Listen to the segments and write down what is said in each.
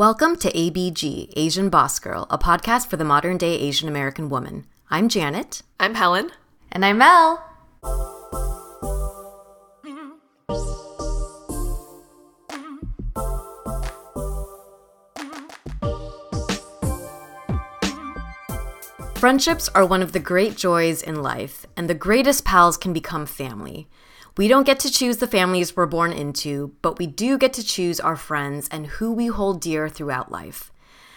Welcome to ABG, Asian Boss Girl, a podcast for the modern day Asian American woman. I'm Janet. I'm Helen. And I'm Mel. Friendships are one of the great joys in life, and the greatest pals can become family. We don't get to choose the families we're born into, but we do get to choose our friends and who we hold dear throughout life.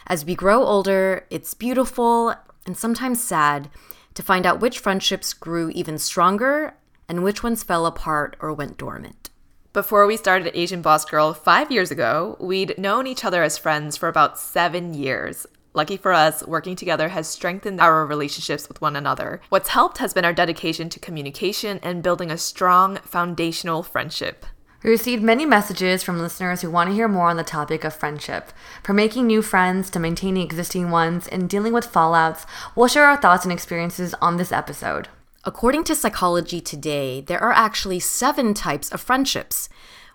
As we grow older, it's beautiful and sometimes sad to find out which friendships grew even stronger and which ones fell apart or went dormant. Before we started Asian Boss Girl five years ago, we'd known each other as friends for about seven years. Lucky for us, working together has strengthened our relationships with one another. What's helped has been our dedication to communication and building a strong foundational friendship. We received many messages from listeners who want to hear more on the topic of friendship. From making new friends to maintaining existing ones and dealing with fallouts, we'll share our thoughts and experiences on this episode. According to Psychology Today, there are actually seven types of friendships.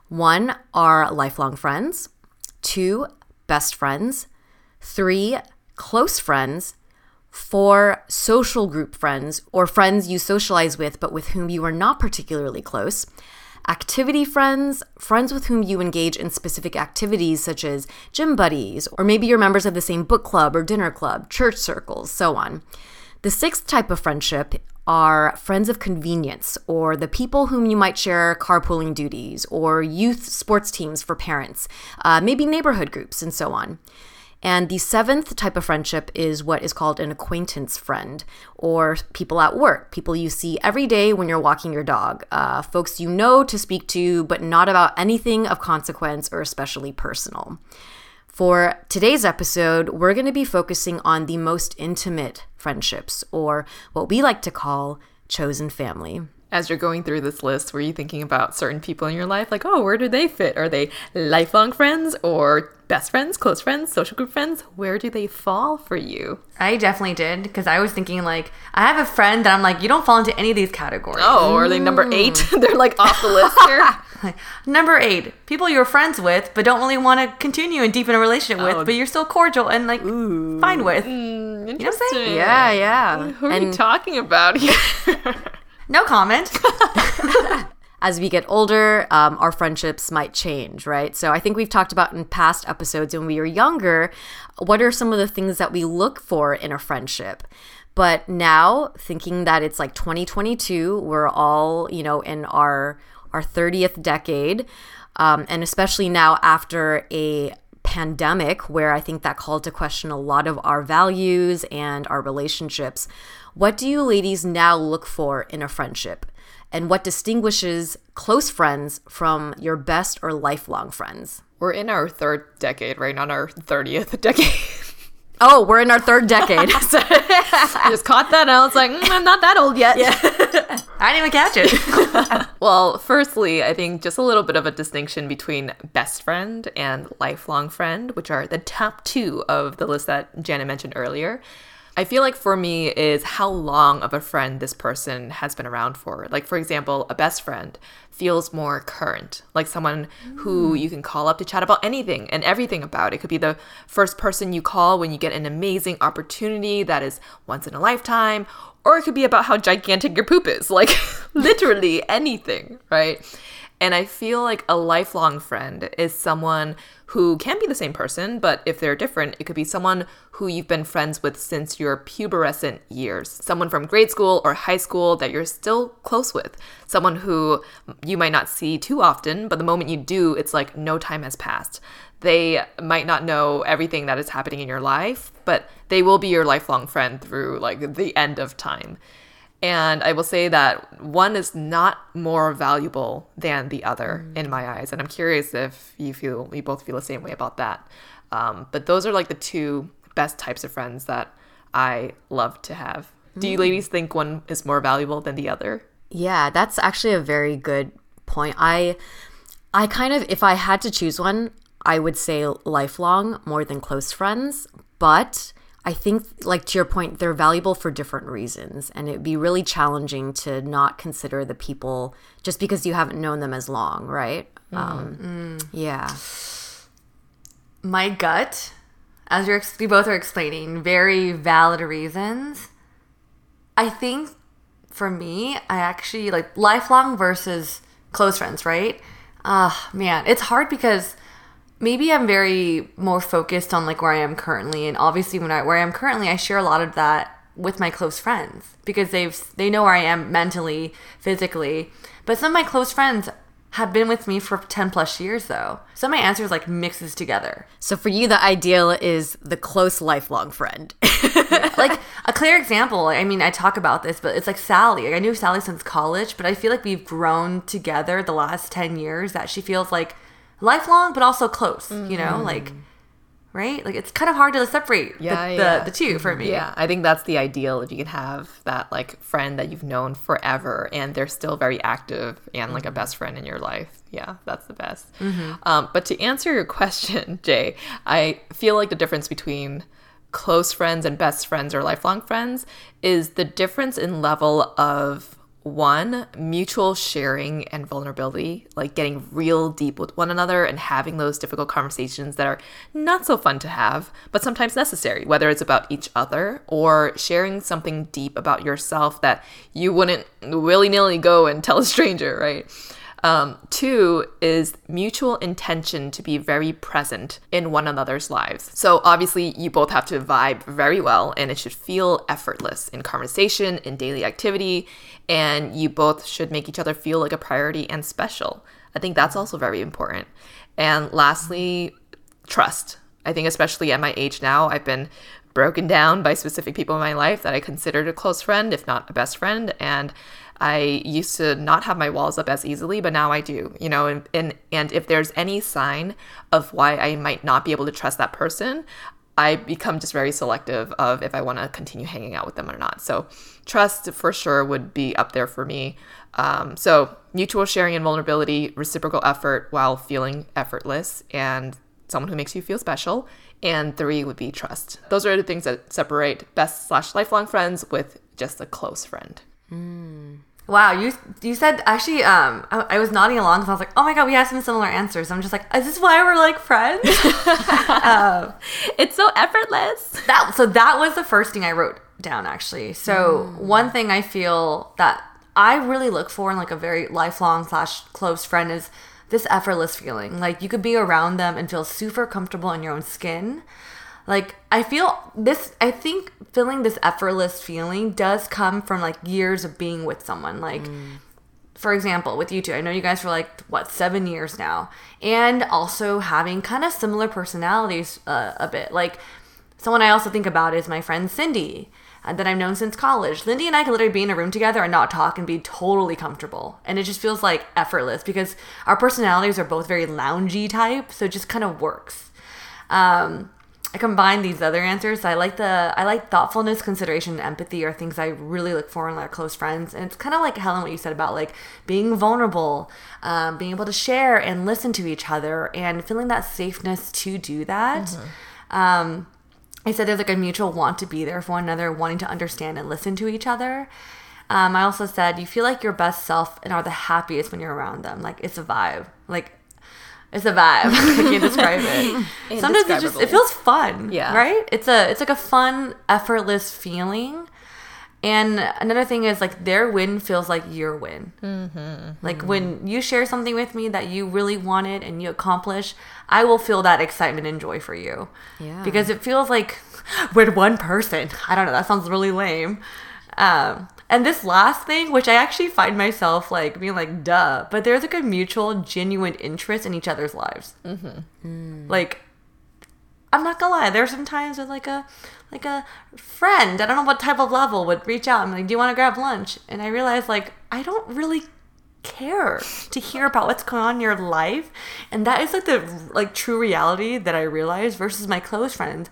One are lifelong friends, two, best friends, Three, close friends. Four, social group friends, or friends you socialize with but with whom you are not particularly close. Activity friends, friends with whom you engage in specific activities such as gym buddies, or maybe you're members of the same book club or dinner club, church circles, so on. The sixth type of friendship are friends of convenience, or the people whom you might share carpooling duties, or youth sports teams for parents, uh, maybe neighborhood groups, and so on. And the seventh type of friendship is what is called an acquaintance friend, or people at work, people you see every day when you're walking your dog, uh, folks you know to speak to, but not about anything of consequence or especially personal. For today's episode, we're going to be focusing on the most intimate friendships, or what we like to call chosen family as you're going through this list, were you thinking about certain people in your life? Like, oh, where do they fit? Are they lifelong friends or best friends, close friends, social group friends? Where do they fall for you? I definitely did because I was thinking, like, I have a friend that I'm like, you don't fall into any of these categories. Oh, are they number eight? They're like off the list here. number eight, people you're friends with, but don't really want to continue and deepen a relationship oh. with, but you're still cordial and like Ooh. fine with. Mm, interesting. You know yeah, yeah. Who are and, you talking about here? No comment. As we get older, um, our friendships might change, right? So I think we've talked about in past episodes when we were younger, what are some of the things that we look for in a friendship? But now, thinking that it's like 2022, we're all, you know, in our our 30th decade, um, and especially now after a pandemic where I think that called to question a lot of our values and our relationships. What do you ladies now look for in a friendship? And what distinguishes close friends from your best or lifelong friends? We're in our third decade, right? Not our 30th decade. Oh, we're in our third decade. I just caught that and I was like, mm, I'm not that old yet. Yeah. I didn't even catch it. well, firstly, I think just a little bit of a distinction between best friend and lifelong friend, which are the top two of the list that Janet mentioned earlier. I feel like for me is how long of a friend this person has been around for. Like, for example, a best friend feels more current, like someone who mm. you can call up to chat about anything and everything about. It could be the first person you call when you get an amazing opportunity that is once in a lifetime, or it could be about how gigantic your poop is, like literally anything, right? And I feel like a lifelong friend is someone who can be the same person, but if they're different, it could be someone who you've been friends with since your pubescent years. Someone from grade school or high school that you're still close with. Someone who you might not see too often, but the moment you do, it's like no time has passed. They might not know everything that is happening in your life, but they will be your lifelong friend through like the end of time. And I will say that one is not more valuable than the other mm. in my eyes. And I'm curious if you feel, you both feel the same way about that. Um, but those are like the two best types of friends that I love to have. Mm. Do you mm. ladies think one is more valuable than the other? Yeah, that's actually a very good point. I, I kind of, if I had to choose one, I would say lifelong more than close friends. But I think, like to your point, they're valuable for different reasons. And it'd be really challenging to not consider the people just because you haven't known them as long, right? Mm. Um, mm. Yeah. My gut, as you're, we both are explaining, very valid reasons. I think for me, I actually like lifelong versus close friends, right? Ah, uh, man, it's hard because maybe I'm very more focused on like where I am currently, and obviously when I where I am currently, I share a lot of that with my close friends because they've they know where I am mentally, physically. But some of my close friends have been with me for 10 plus years though. So my answer is like mixes together. So for you the ideal is the close lifelong friend. yeah. Like a clear example, I mean I talk about this, but it's like Sally. Like, I knew Sally since college, but I feel like we've grown together the last 10 years that she feels like lifelong but also close mm-hmm. you know mm-hmm. like right like it's kind of hard to separate yeah, the, yeah. The, the two for me yeah i think that's the ideal if you can have that like friend that you've known forever and they're still very active and like a best friend in your life yeah that's the best mm-hmm. um, but to answer your question jay i feel like the difference between close friends and best friends or lifelong friends is the difference in level of one, mutual sharing and vulnerability, like getting real deep with one another and having those difficult conversations that are not so fun to have, but sometimes necessary, whether it's about each other or sharing something deep about yourself that you wouldn't willy nilly go and tell a stranger, right? Um, two is mutual intention to be very present in one another's lives. So obviously, you both have to vibe very well, and it should feel effortless in conversation, in daily activity, and you both should make each other feel like a priority and special. I think that's also very important. And lastly, trust. I think, especially at my age now, I've been broken down by specific people in my life that I considered a close friend, if not a best friend. And I used to not have my walls up as easily, but now I do, you know, and, and, and if there's any sign of why I might not be able to trust that person, I become just very selective of if I want to continue hanging out with them or not. So trust for sure would be up there for me. Um, so mutual sharing and vulnerability, reciprocal effort while feeling effortless, and someone who makes you feel special. And three would be trust. Those are the things that separate best slash lifelong friends with just a close friend. Mm. Wow, you you said actually. Um, I, I was nodding along because I was like, "Oh my god, we have some similar answers." I'm just like, "Is this why we're like friends?" um, it's so effortless. That so that was the first thing I wrote down actually. So mm. one thing I feel that I really look for in like a very lifelong slash close friend is this effortless feeling. Like you could be around them and feel super comfortable in your own skin. Like I feel this I think feeling this effortless feeling does come from like years of being with someone. Like mm. for example, with you two, I know you guys for like what, 7 years now. And also having kind of similar personalities uh, a bit. Like someone I also think about is my friend Cindy uh, that I've known since college. Lindy and I can literally be in a room together and not talk and be totally comfortable. And it just feels like effortless because our personalities are both very loungy type, so it just kind of works. Um, I combine these other answers. I like the I like thoughtfulness, consideration, and empathy are things I really look for in our close friends. And it's kind of like Helen, what you said about like being vulnerable, um, being able to share and listen to each other, and feeling that safeness to do that. Mm-hmm. Um, I said there's like a mutual want to be there for one another, wanting to understand and listen to each other. Um, I also said you feel like your best self and are the happiest when you're around them. Like it's a vibe. Like it's a vibe. I can't describe it. Sometimes it just it feels fun. Yeah. Right? It's a it's like a fun, effortless feeling. And another thing is like their win feels like your win. Mm-hmm. Like when you share something with me that you really wanted and you accomplish, I will feel that excitement and joy for you. Yeah. Because it feels like we're one person. I don't know. That sounds really lame. Um, and this last thing, which I actually find myself like being like, duh, but there's like a mutual, genuine interest in each other's lives. Mm-hmm. Like, I'm not gonna lie. There's some times with like a like a friend, I don't know what type of level would reach out and like, do you want to grab lunch? And I realized like I don't really care to hear about what's going on in your life, and that is like the like true reality that I realized versus my close friends.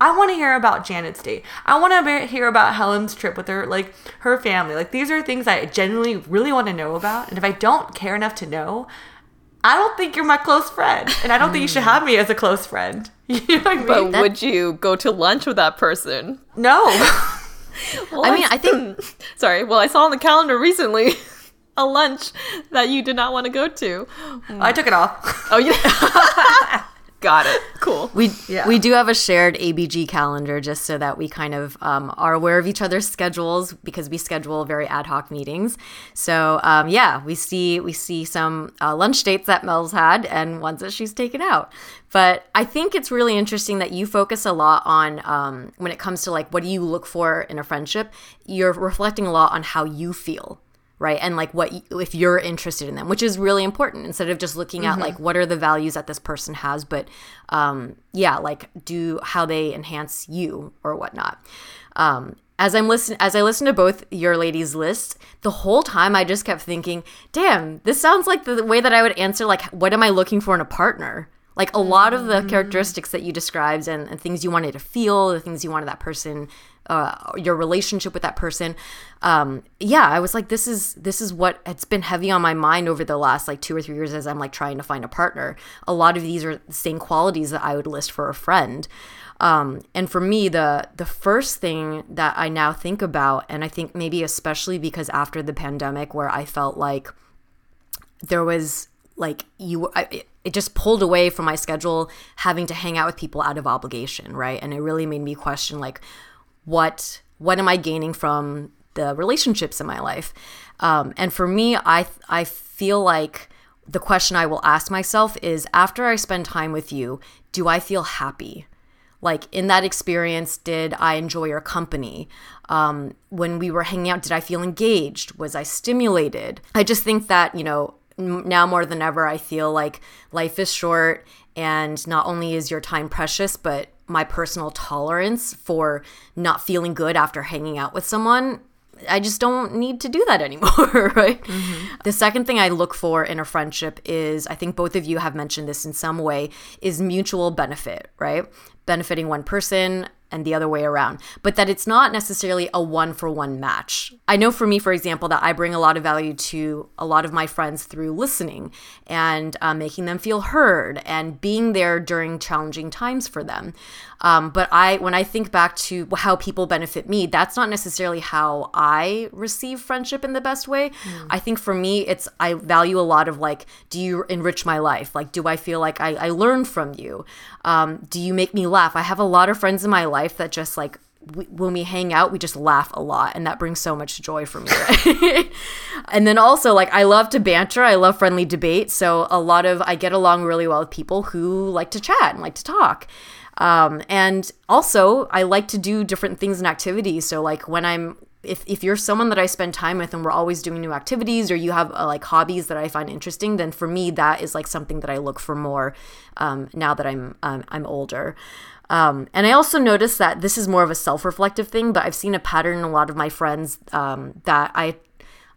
I want to hear about Janet's date. I want to hear about Helen's trip with her, like her family. Like these are things I genuinely really want to know about. And if I don't care enough to know, I don't think you're my close friend, and I don't think you should have me as a close friend. You know what I mean? But would you go to lunch with that person? no. Well, I mean, I think Sorry. Well, I saw on the calendar recently a lunch that you did not want to go to. I took it off. Oh, yeah. Got it. Cool. we Yeah. we do have a shared ABG calendar just so that we kind of um, are aware of each other's schedules because we schedule very ad hoc meetings. So um, yeah, we see we see some uh, lunch dates that Mel's had and ones that she's taken out. But I think it's really interesting that you focus a lot on um, when it comes to like what do you look for in a friendship. You're reflecting a lot on how you feel right? And like what if you're interested in them which is really important instead of just looking at like what are the values that this person has but um yeah like do how they enhance you or whatnot. Um as i'm listening as i listen to both your ladies list the whole time i just kept thinking damn this sounds like the way that i would answer like what am i looking for in a partner? Like a lot of the characteristics that you described and, and things you wanted to feel the things you wanted that person uh, your relationship with that person. Um, yeah i was like this is this is what it's been heavy on my mind over the last like two or three years as i'm like trying to find a partner. A lot of these are the same qualities that i would list for a friend. Um, and for me the the first thing that i now think about and i think maybe especially because after the pandemic where i felt like there was like you I, it- it just pulled away from my schedule having to hang out with people out of obligation right? And it really made me question like what what am i gaining from the relationships in my life? Um, and for me i i feel like the question i will ask myself is after i spend time with you do i feel happy? Like in that experience did i enjoy your company? Um, when we were hanging out did i feel engaged? Was i stimulated? I just think that you know now more than ever i feel like life is short and not only is your time precious but my personal tolerance for not feeling good after hanging out with someone I just don't need to do that anymore, right? Mm-hmm. The second thing I look for in a friendship is I think both of you have mentioned this in some way is mutual benefit, right? Benefiting one person and the other way around, but that it's not necessarily a one for one match. I know for me, for example, that I bring a lot of value to a lot of my friends through listening and uh, making them feel heard and being there during challenging times for them. Um, but I, when I think back to how people benefit me, that's not necessarily how I receive friendship in the best way. I think for me, it's I value a lot of like, do you enrich my life? Like, do I feel like I, I learn from you? Um, do you make me laugh? I have a lot of friends in my life that just like we, when we hang out, we just laugh a lot, and that brings so much joy for me. And then also, like, I love to banter. I love friendly debate. So a lot of I get along really well with people who like to chat and like to talk. Um, and also, I like to do different things and activities. So, like, when I'm if, if you're someone that I spend time with and we're always doing new activities or you have uh, like hobbies that I find interesting, then for me that is like something that I look for more um, now that I'm um, I'm older. Um, and I also noticed that this is more of a self-reflective thing, but I've seen a pattern in a lot of my friends um, that I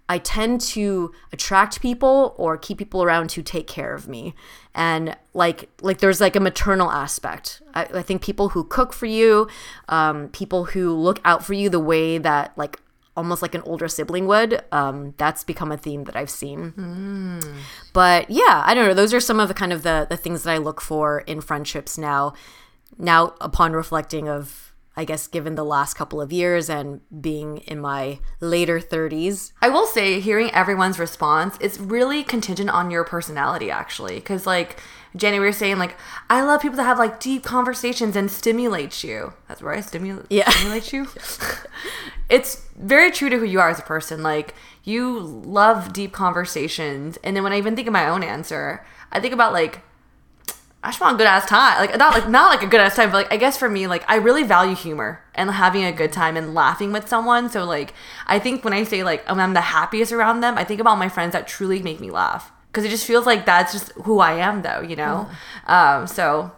I tend to attract people or keep people around to take care of me. And like like there's like a maternal aspect. I, I think people who cook for you, um, people who look out for you the way that like almost like an older sibling would, um, that's become a theme that I've seen. But yeah, I don't know. Those are some of the kind of the, the things that I look for in friendships now. Now upon reflecting of I guess given the last couple of years and being in my later 30s. I will say, hearing everyone's response, it's really contingent on your personality, actually. Because, like, Jenny, we were saying, like, I love people that have, like, deep conversations and stimulate you. That's right, stimulate, Yeah. stimulate you. it's very true to who you are as a person. Like, you love deep conversations. And then when I even think of my own answer, I think about, like, I just want a good ass time. Like not like not like a good ass time, but like I guess for me, like I really value humor and having a good time and laughing with someone. So like I think when I say like when I'm the happiest around them, I think about my friends that truly make me laugh because it just feels like that's just who I am, though. You know, um, so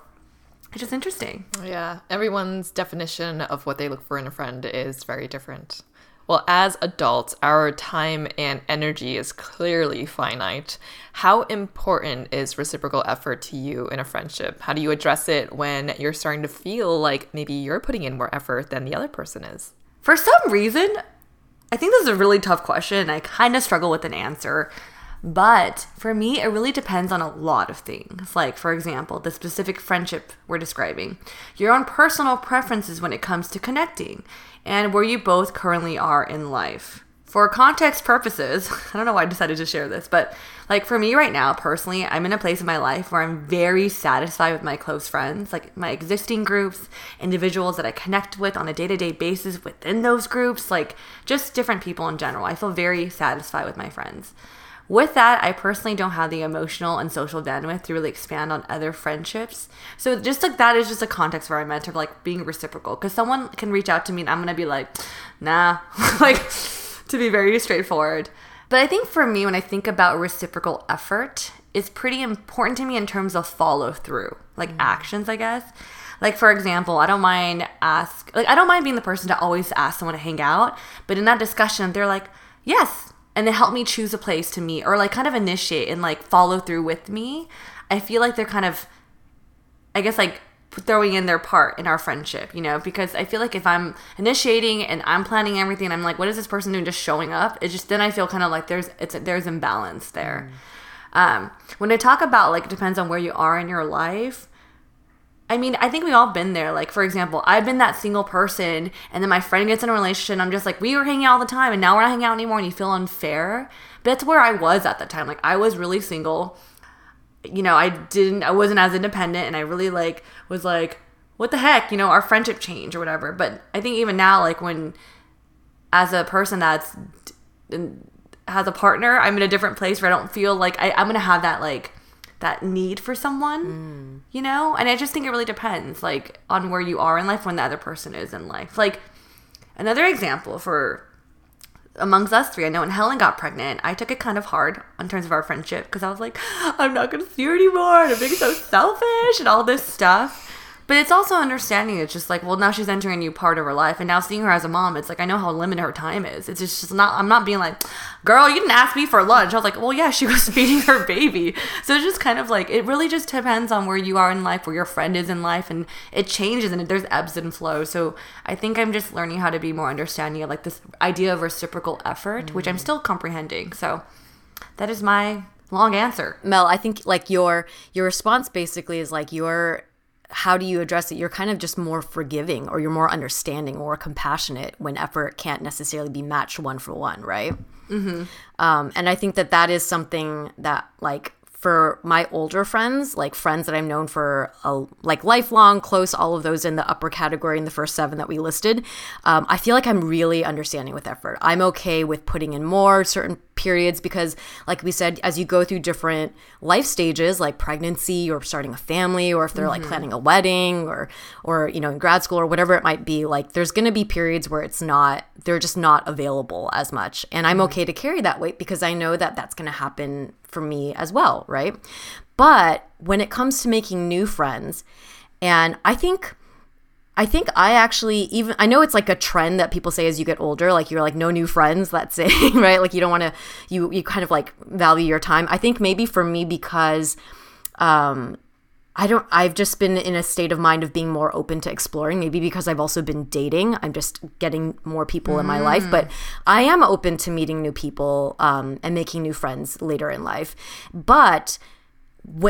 it's just interesting. Yeah, everyone's definition of what they look for in a friend is very different. Well, as adults, our time and energy is clearly finite. How important is reciprocal effort to you in a friendship? How do you address it when you're starting to feel like maybe you're putting in more effort than the other person is? For some reason, I think this is a really tough question. I kind of struggle with an answer. But for me, it really depends on a lot of things. Like, for example, the specific friendship we're describing, your own personal preferences when it comes to connecting, and where you both currently are in life. For context purposes, I don't know why I decided to share this, but like for me right now, personally, I'm in a place in my life where I'm very satisfied with my close friends, like my existing groups, individuals that I connect with on a day to day basis within those groups, like just different people in general. I feel very satisfied with my friends. With that, I personally don't have the emotional and social bandwidth to really expand on other friendships. So just like that is just a context where I meant of like being reciprocal. Because someone can reach out to me and I'm gonna be like, nah, like to be very straightforward. But I think for me, when I think about reciprocal effort, it's pretty important to me in terms of follow through, like mm. actions, I guess. Like for example, I don't mind ask like I don't mind being the person to always ask someone to hang out, but in that discussion, they're like, yes, and they help me choose a place to meet or like kind of initiate and like follow through with me. I feel like they're kind of, I guess like throwing in their part in our friendship, you know, because I feel like if I'm initiating and I'm planning everything, I'm like, what is this person doing? Just showing up. It just then I feel kind of like there's it's there's imbalance there. Um, when I talk about like it depends on where you are in your life. I mean, I think we've all been there. Like, for example, I've been that single person, and then my friend gets in a relationship. I'm just like, we were hanging out all the time, and now we're not hanging out anymore, and you feel unfair. But that's where I was at the time. Like, I was really single. You know, I didn't, I wasn't as independent, and I really like was like, what the heck, you know, our friendship changed or whatever. But I think even now, like when, as a person that's has a partner, I'm in a different place where I don't feel like I, I'm gonna have that like that need for someone, mm. you know? And I just think it really depends, like, on where you are in life when the other person is in life. Like, another example for amongst us three, I know when Helen got pregnant, I took it kind of hard in terms of our friendship because I was like, I'm not gonna see her anymore, and I'm being so selfish and all this stuff. But it's also understanding it's just like, well, now she's entering a new part of her life, and now seeing her as a mom, it's like I know how limited her time is. It's just, just not. I'm not being like, girl, you didn't ask me for lunch. I was like, well, yeah, she was feeding her baby. So it's just kind of like it really just depends on where you are in life, where your friend is in life, and it changes and there's ebbs and flows. So I think I'm just learning how to be more understanding of like this idea of reciprocal effort, which I'm mm. still comprehending. So that is my long answer. Mel, I think like your your response basically is like your how do you address it? You're kind of just more forgiving or you're more understanding or compassionate when effort can't necessarily be matched one for one, right? Mm-hmm. Um, and I think that that is something that like for my older friends, like friends that I've known for a, like lifelong, close, all of those in the upper category in the first seven that we listed, um, I feel like I'm really understanding with effort. I'm okay with putting in more certain periods because, like we said, as you go through different life stages, like pregnancy or starting a family, or if they're like mm-hmm. planning a wedding or or you know in grad school or whatever it might be, like there's going to be periods where it's not they're just not available as much, and I'm mm-hmm. okay to carry that weight because I know that that's going to happen for me as well, right? But when it comes to making new friends, and I think I think I actually even I know it's like a trend that people say as you get older, like you're like no new friends, let's say, right? Like you don't want to you you kind of like value your time. I think maybe for me because um I don't I've just been in a state of mind of being more open to exploring, maybe because I've also been dating. I'm just getting more people in my life, but I am open to meeting new people um, and making new friends later in life. But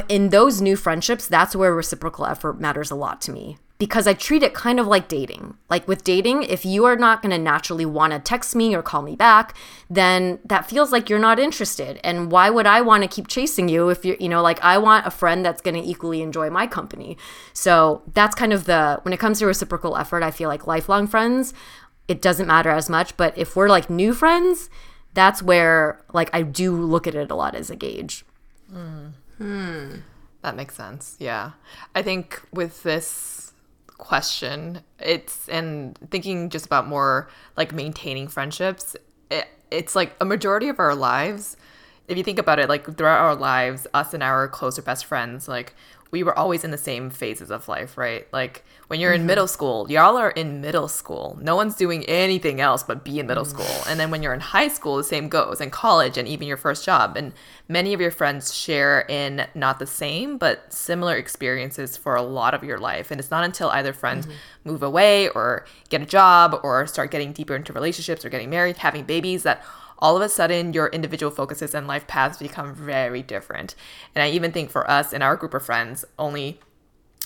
in those new friendships, that's where reciprocal effort matters a lot to me. Because I treat it kind of like dating. Like with dating, if you are not going to naturally want to text me or call me back, then that feels like you're not interested. And why would I want to keep chasing you if you're, you know, like I want a friend that's going to equally enjoy my company. So that's kind of the, when it comes to reciprocal effort, I feel like lifelong friends, it doesn't matter as much. But if we're like new friends, that's where like I do look at it a lot as a gauge. Hmm. That makes sense. Yeah. I think with this question, it's and thinking just about more like maintaining friendships, it, it's like a majority of our lives. If you think about it, like throughout our lives, us and our closer best friends, like we were always in the same phases of life, right? Like when you're in mm-hmm. middle school, y'all are in middle school. No one's doing anything else but be in middle mm. school. And then when you're in high school, the same goes, and college, and even your first job. And many of your friends share in not the same, but similar experiences for a lot of your life. And it's not until either friends mm-hmm. move away or get a job or start getting deeper into relationships or getting married, having babies that all of a sudden your individual focuses and life paths become very different. And I even think for us in our group of friends, only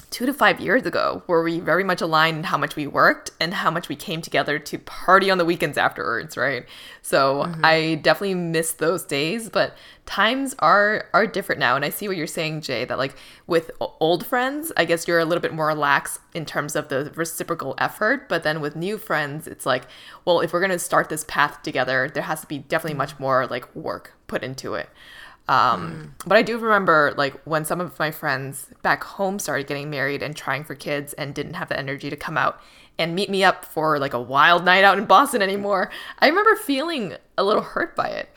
two to five years ago where we very much aligned in how much we worked and how much we came together to party on the weekends afterwards, right? So mm-hmm. I definitely miss those days, but times are are different now. And I see what you're saying, Jay, that like with old friends, I guess you're a little bit more lax in terms of the reciprocal effort. But then with new friends, it's like, well, if we're gonna start this path together, there has to be definitely mm-hmm. much more like work put into it. Um, But I do remember like when some of my friends back home started getting married and trying for kids and didn't have the energy to come out and meet me up for like a wild night out in Boston anymore. I remember feeling a little hurt by it.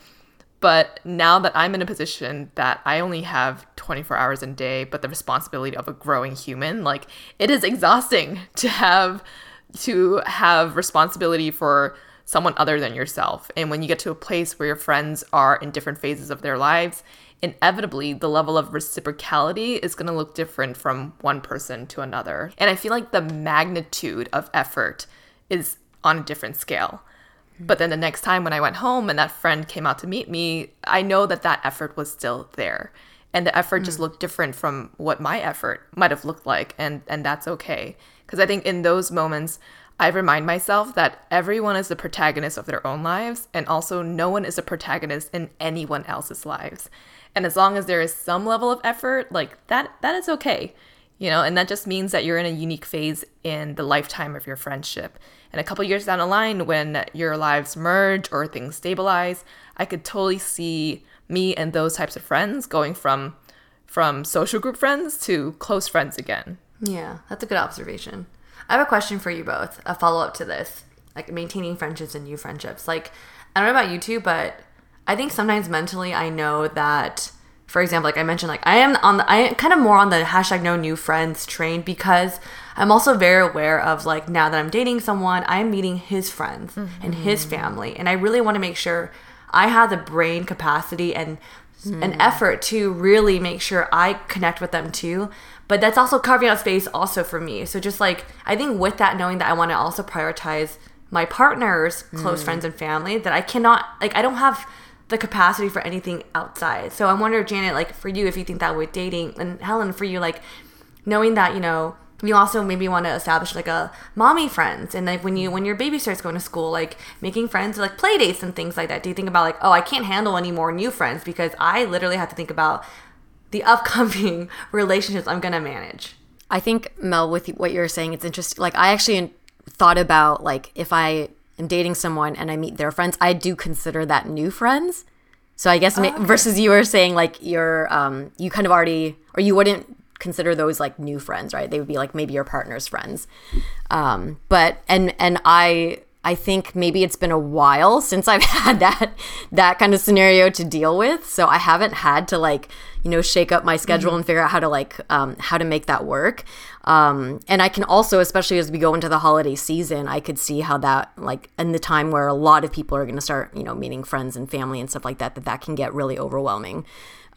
But now that I'm in a position that I only have 24 hours a day, but the responsibility of a growing human, like it is exhausting to have to have responsibility for someone other than yourself. And when you get to a place where your friends are in different phases of their lives, inevitably the level of reciprocality is going to look different from one person to another. And I feel like the magnitude of effort is on a different scale. But then the next time when I went home and that friend came out to meet me, I know that that effort was still there. And the effort just mm. looked different from what my effort might have looked like. And, and that's okay. Because I think in those moments, I remind myself that everyone is the protagonist of their own lives. And also, no one is a protagonist in anyone else's lives. And as long as there is some level of effort, like that, that is okay you know and that just means that you're in a unique phase in the lifetime of your friendship and a couple years down the line when your lives merge or things stabilize i could totally see me and those types of friends going from from social group friends to close friends again Yeah, that's a good observation. I have a question for you both, a follow up to this, like maintaining friendships and new friendships. Like, I don't know about you two, but I think sometimes mentally I know that, for example, like I mentioned, like I am on the, I am kind of more on the hashtag no new friends train because I'm also very aware of like now that I'm dating someone, I'm meeting his friends and his mm-hmm. family. And I really want to make sure I have the brain capacity and an mm. effort to really make sure I connect with them too. But that's also carving out space also for me. So just like I think with that knowing that I want to also prioritize my partner's close mm. friends and family that I cannot like I don't have the capacity for anything outside. So I wonder Janet like for you if you think that with dating and Helen for you like knowing that you know you also maybe want to establish like a mommy friends and like when you when your baby starts going to school like making friends like play dates and things like that do you think about like oh i can't handle any more new friends because i literally have to think about the upcoming relationships i'm gonna manage I think Mel, with what you're saying, it's interesting. Like I actually thought about like if I am dating someone and I meet their friends, I do consider that new friends. So I guess ma- versus you were saying like you're um you kind of already or you wouldn't consider those like new friends, right? They would be like maybe your partner's friends. Um, but and and I I think maybe it's been a while since I've had that that kind of scenario to deal with. So I haven't had to like, you know, shake up my schedule and figure out how to like um, how to make that work. Um, and I can also, especially as we go into the holiday season, I could see how that like in the time where a lot of people are going to start, you know, meeting friends and family and stuff like that, that that can get really overwhelming.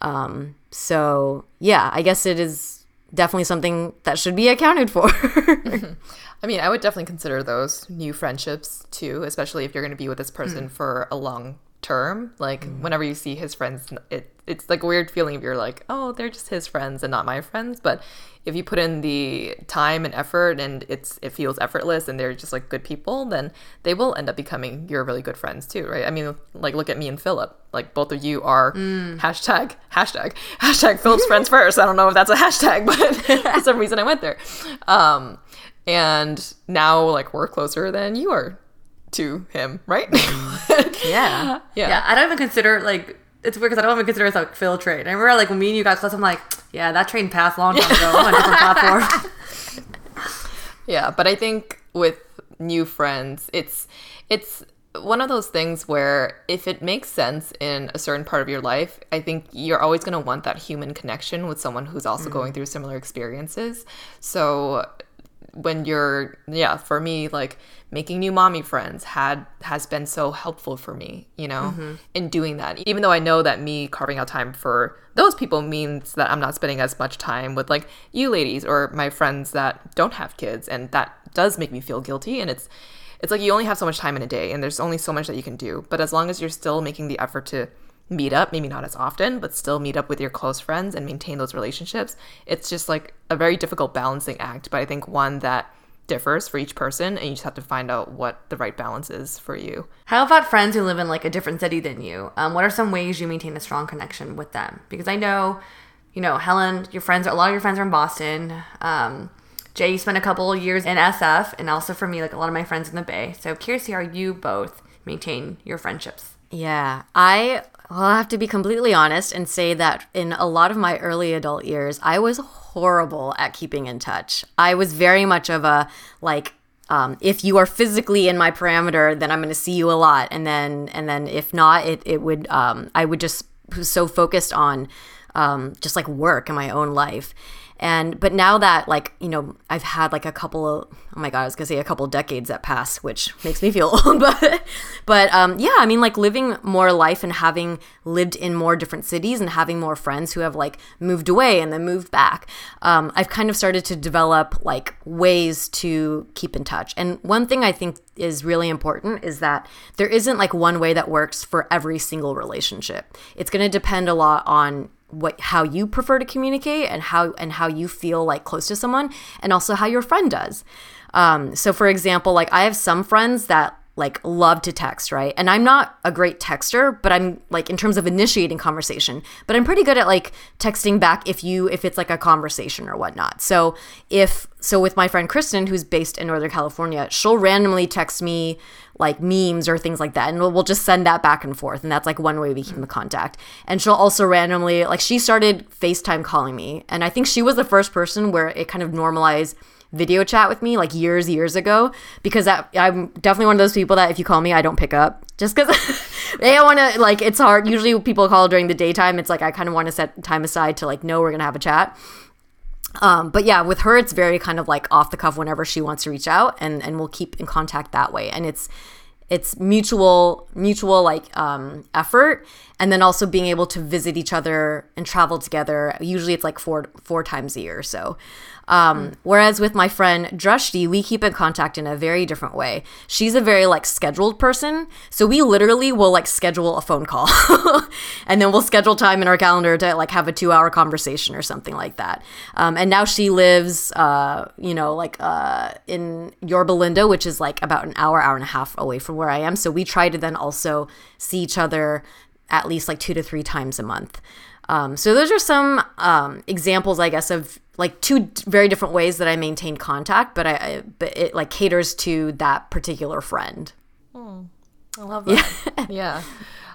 Um, so yeah, I guess it is definitely something that should be accounted for. I mean, I would definitely consider those new friendships too, especially if you're going to be with this person for a long term. Like whenever you see his friends, it it's like a weird feeling if you're like, oh, they're just his friends and not my friends. But if you put in the time and effort and it's it feels effortless and they're just like good people, then they will end up becoming your really good friends too, right? I mean, like look at me and Philip. Like both of you are hashtag hashtag hashtag Philip's friends first. I don't know if that's a hashtag, but for some reason I went there. Um, and now like we're closer than you are to him, right? Mm. Yeah. yeah. Yeah, I don't even consider like it's weird because I don't even consider it like Phil train. I remember like when me and you got close, I'm like, yeah, that train passed long time ago. I'm on a different platform. Yeah, but I think with new friends, it's it's one of those things where if it makes sense in a certain part of your life, I think you're always going to want that human connection with someone who's also mm. going through similar experiences. So when you're yeah, for me like making new mommy friends had has been so helpful for me, you know, mm-hmm. in doing that. Even though I know that me carving out time for those people means that I'm not spending as much time with like you ladies or my friends that don't have kids and that does make me feel guilty and it's it's like you only have so much time in a day and there's only so much that you can do. But as long as you're still making the effort to meet up, maybe not as often, but still meet up with your close friends and maintain those relationships, it's just like a very difficult balancing act. But I think one that differs for each person and you just have to find out what the right balance is for you. How about friends who live in like a different city than you? Um, what are some ways you maintain a strong connection with them? Because I know, you know, Helen, your friends, a lot of your friends are in Boston. Um, Jay, you spent a couple years in SF, and also for me, like a lot of my friends in the Bay. So curious how you both maintain your friendships. Yeah, I will have to be completely honest and say that in a lot of my early adult years, I was horrible at keeping in touch. I was very much of a like um, if you are physically in my parameter, then I'm going to see you a lot, and then and then if not, it it would um, I would just was so focused on um, just like work and my own life. And but now that like you know I've had like a couple of oh my god I was gonna say a couple decades that pass which makes me feel old but but um, yeah I mean like living more life and having lived in more different cities and having more friends who have like moved away and then moved back um, I've kind of started to develop like ways to keep in touch. And one thing I think is really important is that there isn't like one way that works for every single relationship. It's going to depend a lot on what how you prefer to communicate and how and how you feel like close to someone and also how your friend does. Um, so for example like i have some friends that like love to text right? And i'm not a great texter but i'm like in terms of initiating conversation but i'm pretty good at like texting back if you if it's like a conversation or whatnot. So if so with my friend kristen who's based in northern california she'll randomly text me like memes or things like that and we'll, we'll just send that back and forth and that's like one way we keep in contact. And she'll also randomly like she started facetime calling me and i think she was the first person where it kind of normalized video chat with me like years years ago because that, i'm definitely one of those people that if you call me i don't pick up just because i want to like it's hard usually people call during the daytime it's like i kind of want to set time aside to like know we're gonna have a chat um, but yeah, with her, it's very kind of like off the cuff whenever she wants to reach out, and and we'll keep in contact that way. And it's it's mutual mutual like um, effort, and then also being able to visit each other and travel together. Usually, it's like four four times a year so. Um, Whereas with my friend Drashti, we keep in contact in a very different way. She's a very like scheduled person, so we literally will like schedule a phone call, and then we'll schedule time in our calendar to like have a two hour conversation or something like that. Um, and now she lives, uh, you know, like uh, in Yorba Linda, which is like about an hour, hour and a half away from where I am. So we try to then also see each other at least like two to three times a month. Um, so those are some um, examples, I guess, of like two d- very different ways that I maintain contact, but I, I but it like caters to that particular friend. I love that. Yeah.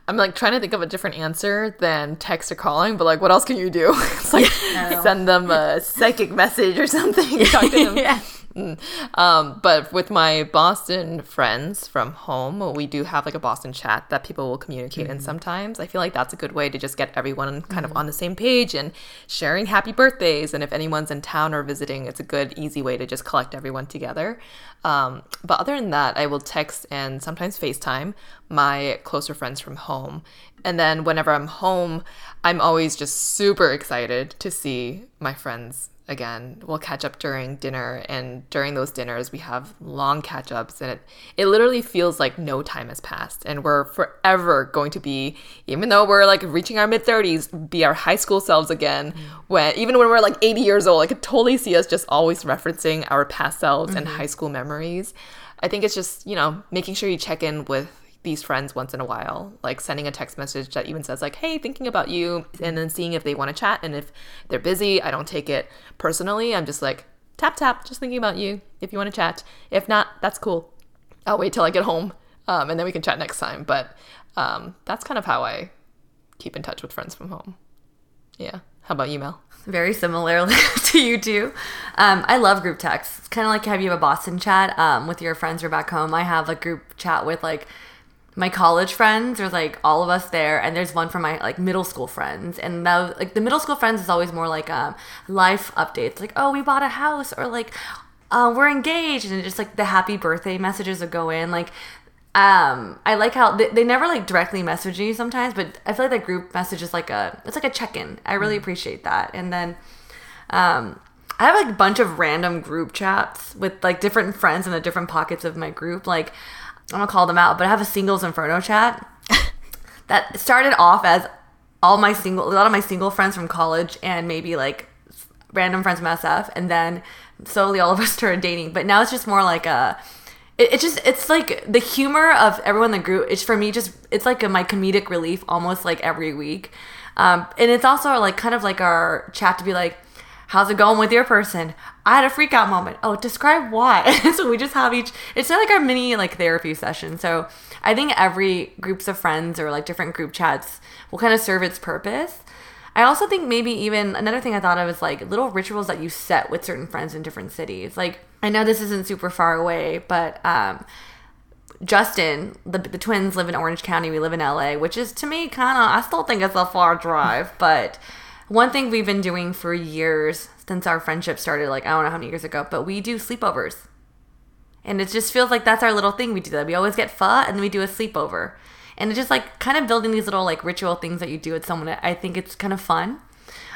I'm like trying to think of a different answer than text or calling, but like, what else can you do? it's like send them a psychic message or something. Talk to them. Yeah. Mm. Um, but with my Boston friends from home, we do have like a Boston chat that people will communicate in sometimes. I feel like that's a good way to just get everyone kind of on the same page and sharing happy birthdays. And if anyone's in town or visiting, it's a good, easy way to just collect everyone together. Um, but other than that, I will text and sometimes FaceTime my closer friends from home. And then whenever I'm home, I'm always just super excited to see my friends again. We'll catch up during dinner, and during those dinners, we have long catch ups, and it, it literally feels like no time has passed. And we're forever going to be, even though we're like reaching our mid 30s, be our high school selves again. Mm-hmm. When even when we're like 80 years old, I could totally see us just always referencing our past selves mm-hmm. and high school memories. I think it's just, you know, making sure you check in with these friends once in a while, like sending a text message that even says like, "Hey, thinking about you," and then seeing if they want to chat. And if they're busy, I don't take it personally. I'm just like, tap tap, just thinking about you. If you want to chat, if not, that's cool. I'll wait till I get home, um, and then we can chat next time. But um, that's kind of how I keep in touch with friends from home. Yeah. How about you, Mel? Very similarly to you too. Um, I love group texts. It's kind of like have you have a Boston chat um, with your friends or back home. I have a group chat with like my college friends there's like all of us there and there's one for my like middle school friends and that like the middle school friends is always more like um life updates like oh we bought a house or like uh, we're engaged and just like the happy birthday messages that go in like um i like how they, they never like directly message you sometimes but i feel like that group message is like a it's like a check-in i really mm. appreciate that and then um I have like a bunch of random group chats with like different friends in the different pockets of my group. Like I'm gonna call them out, but I have a singles inferno chat that started off as all my single, a lot of my single friends from college, and maybe like random friends from SF, and then slowly all of us started dating. But now it's just more like a. It, it just it's like the humor of everyone in the group. It's for me just it's like a, my comedic relief almost like every week, um, and it's also like kind of like our chat to be like how's it going with your person? I had a freak out moment. Oh, describe why. so we just have each, it's not like our mini like therapy session. So I think every groups of friends or like different group chats will kind of serve its purpose. I also think maybe even another thing I thought of is like little rituals that you set with certain friends in different cities. Like I know this isn't super far away, but um, Justin, the, the twins live in Orange County. We live in LA, which is to me kind of, I still think it's a far drive, but one thing we've been doing for years since our friendship started, like I don't know how many years ago, but we do sleepovers. And it just feels like that's our little thing we do that. We always get pho and then we do a sleepover. And it's just like kind of building these little like ritual things that you do with someone. I think it's kind of fun.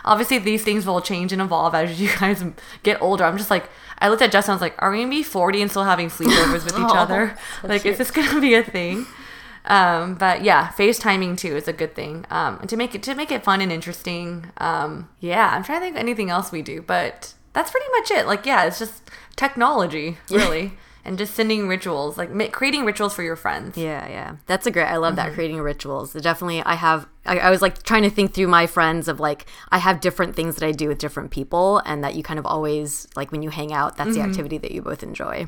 Obviously, these things will change and evolve as you guys get older. I'm just like, I looked at Justin, I was like, are we gonna be 40 and still having sleepovers with each oh, other? Like, cute. is this gonna be a thing? Um, but yeah, FaceTiming too is a good thing. Um, to make it to make it fun and interesting. Um, yeah, I'm trying to think of anything else we do, but that's pretty much it. Like, yeah, it's just technology, really. and just sending rituals, like ma- creating rituals for your friends. Yeah, yeah, that's a great. I love mm-hmm. that creating rituals. Definitely, I have. I, I, was like trying to think through my friends of like I have different things that I do with different people, and that you kind of always like when you hang out. That's mm-hmm. the activity that you both enjoy.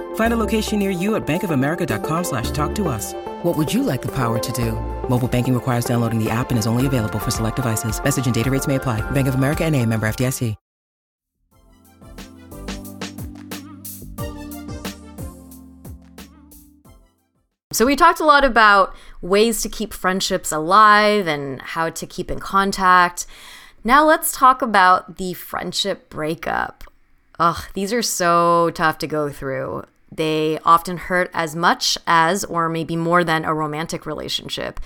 Find a location near you at bankofamerica.com slash talk to us. What would you like the power to do? Mobile banking requires downloading the app and is only available for select devices. Message and data rates may apply. Bank of America and a member FDIC. So we talked a lot about ways to keep friendships alive and how to keep in contact. Now let's talk about the friendship breakup. Ugh, these are so tough to go through. They often hurt as much as, or maybe more than, a romantic relationship.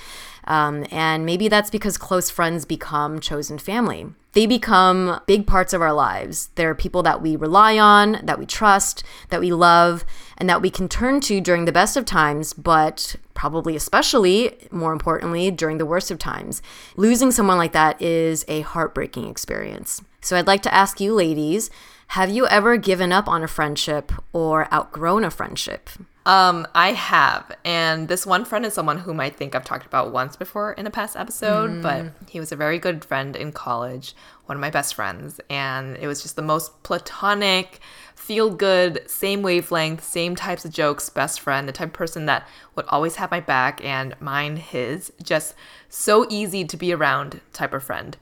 Um, and maybe that's because close friends become chosen family. They become big parts of our lives. They're people that we rely on, that we trust, that we love, and that we can turn to during the best of times, but probably especially, more importantly, during the worst of times. Losing someone like that is a heartbreaking experience. So I'd like to ask you, ladies, have you ever given up on a friendship or outgrown a friendship? Um, I have, and this one friend is someone whom I think I've talked about once before in a past episode, mm. but he was a very good friend in college, one of my best friends, and it was just the most platonic, feel good, same wavelength, same types of jokes, best friend, the type of person that would always have my back and mine his, just so easy to be around type of friend.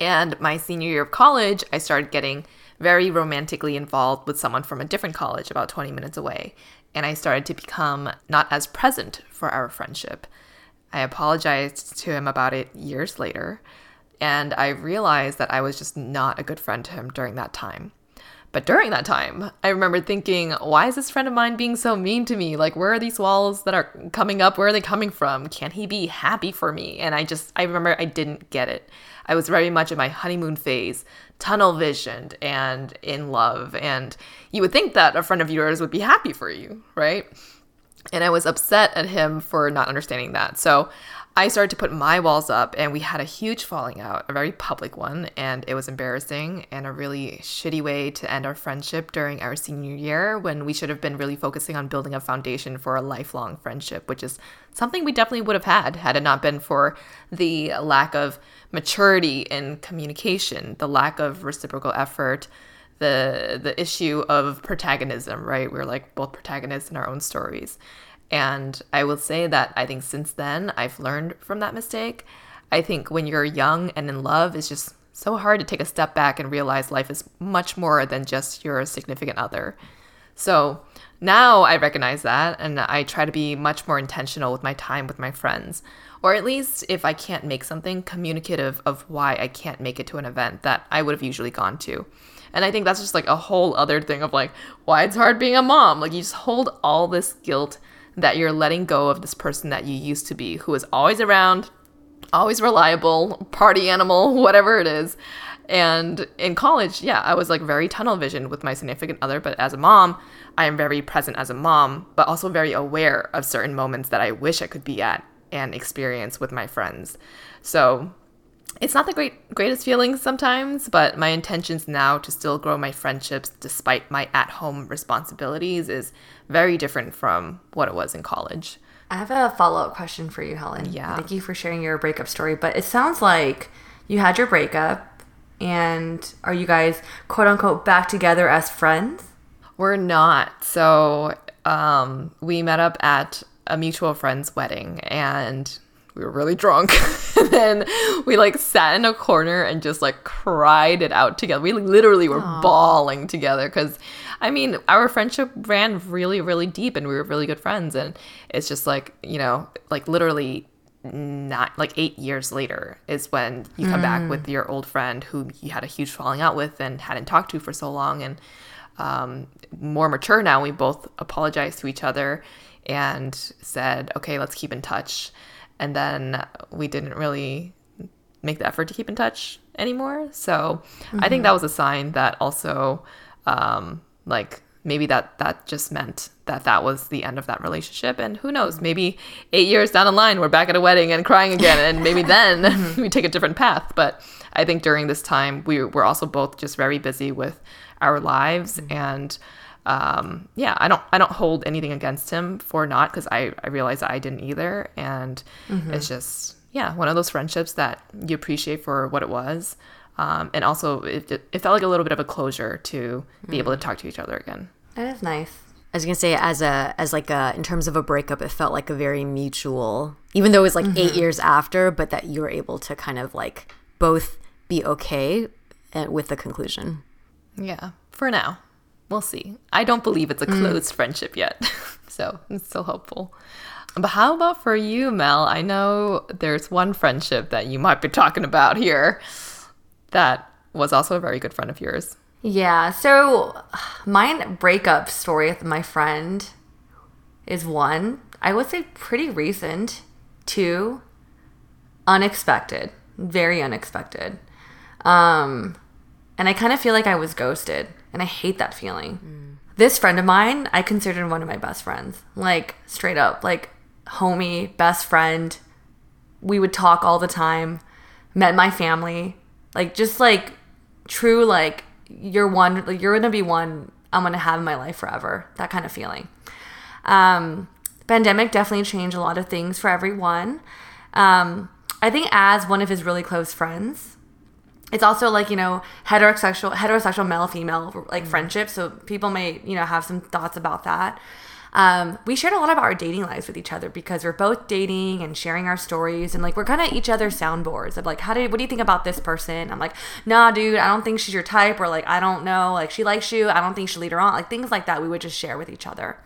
And my senior year of college, I started getting very romantically involved with someone from a different college about 20 minutes away and I started to become not as present for our friendship. I apologized to him about it years later, and I realized that I was just not a good friend to him during that time. But during that time, I remember thinking, why is this friend of mine being so mean to me? Like, where are these walls that are coming up? Where are they coming from? Can he be happy for me? And I just, I remember I didn't get it. I was very much in my honeymoon phase, tunnel visioned and in love. And you would think that a friend of yours would be happy for you, right? And I was upset at him for not understanding that. So I started to put my walls up, and we had a huge falling out, a very public one, and it was embarrassing and a really shitty way to end our friendship during our senior year when we should have been really focusing on building a foundation for a lifelong friendship, which is something we definitely would have had had it not been for the lack of maturity in communication, the lack of reciprocal effort, the the issue of protagonism, right? We're like both protagonists in our own stories. And I will say that I think since then, I've learned from that mistake. I think when you're young and in love, it's just so hard to take a step back and realize life is much more than just your significant other. So now I recognize that and I try to be much more intentional with my time with my friends. Or at least if I can't make something communicative of why I can't make it to an event that I would have usually gone to. And I think that's just like a whole other thing of like why it's hard being a mom. Like you just hold all this guilt that you're letting go of this person that you used to be, who is always around, always reliable, party animal, whatever it is. And in college, yeah, I was like very tunnel vision with my significant other, but as a mom, I am very present as a mom, but also very aware of certain moments that I wish I could be at and experience with my friends. So it's not the great greatest feeling sometimes, but my intentions now to still grow my friendships despite my at-home responsibilities is very different from what it was in college. I have a follow-up question for you, Helen. Yeah. Thank you for sharing your breakup story, but it sounds like you had your breakup and are you guys quote unquote back together as friends? We're not. So, um, we met up at a mutual friend's wedding and we were really drunk. And then we like sat in a corner and just like cried it out together. We literally were Aww. bawling together because i mean our friendship ran really really deep and we were really good friends. And it's just like you know like literally not like eight years later is when you come mm. back with your old friend who you had a huge falling out with and hadn't talked to for so long. And um, more mature now we both apologized to each other and said okay let's keep in touch and then we didn't really make the effort to keep in touch anymore. So mm-hmm. I think mm-hmm. that was a sign that also, um, like maybe that that just meant that that was the end of that relationship. And who knows, maybe eight years down the line, we're back at a wedding and crying again, and maybe then mm-hmm. we take a different path. But I think during this time, we were also both just very busy with our lives mm-hmm. and um, yeah, I don't I don't hold anything against him for not because I I realize I didn't either, and mm-hmm. it's just yeah one of those friendships that you appreciate for what it was, um, and also it, it felt like a little bit of a closure to be mm-hmm. able to mm. talk to each other again. That is nice. I was gonna say as a as like a in terms of a breakup, it felt like a very mutual, even though it was like mm-hmm. eight years after, but that you were able to kind of like both be okay eh, with the conclusion. Yeah, for now we'll see. I don't believe it's a closed mm. friendship yet, so it's still hopeful. But how about for you, Mel? I know there's one friendship that you might be talking about here that was also a very good friend of yours. Yeah. So my breakup story with my friend is one, I would say pretty recent. Two, unexpected. Very unexpected. Um, and I kind of feel like I was ghosted, and I hate that feeling. This friend of mine, I considered one of my best friends. Like, straight up, like, homie, best friend. We would talk all the time. Met my family. Like, just like true, like, you're one, you're gonna be one I'm gonna have in my life forever. That kind of feeling. Um, pandemic definitely changed a lot of things for everyone. Um, I think as one of his really close friends, it's also like you know heterosexual heterosexual male female like friendship. So people may you know have some thoughts about that. Um, we shared a lot about our dating lives with each other because we're both dating and sharing our stories and like we're kind of each other's soundboards of like how do what do you think about this person? I'm like, nah, dude, I don't think she's your type, or like I don't know, like she likes you, I don't think she'll lead her on, like things like that. We would just share with each other.